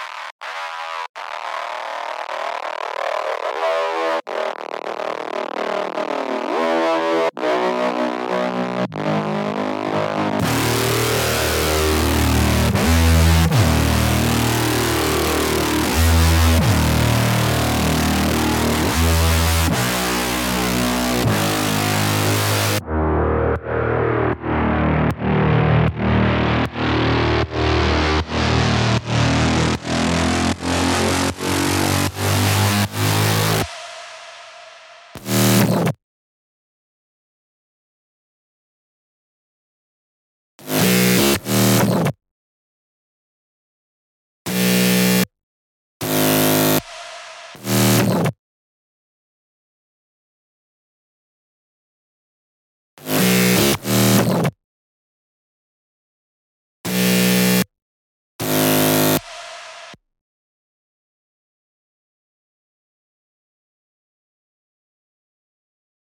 you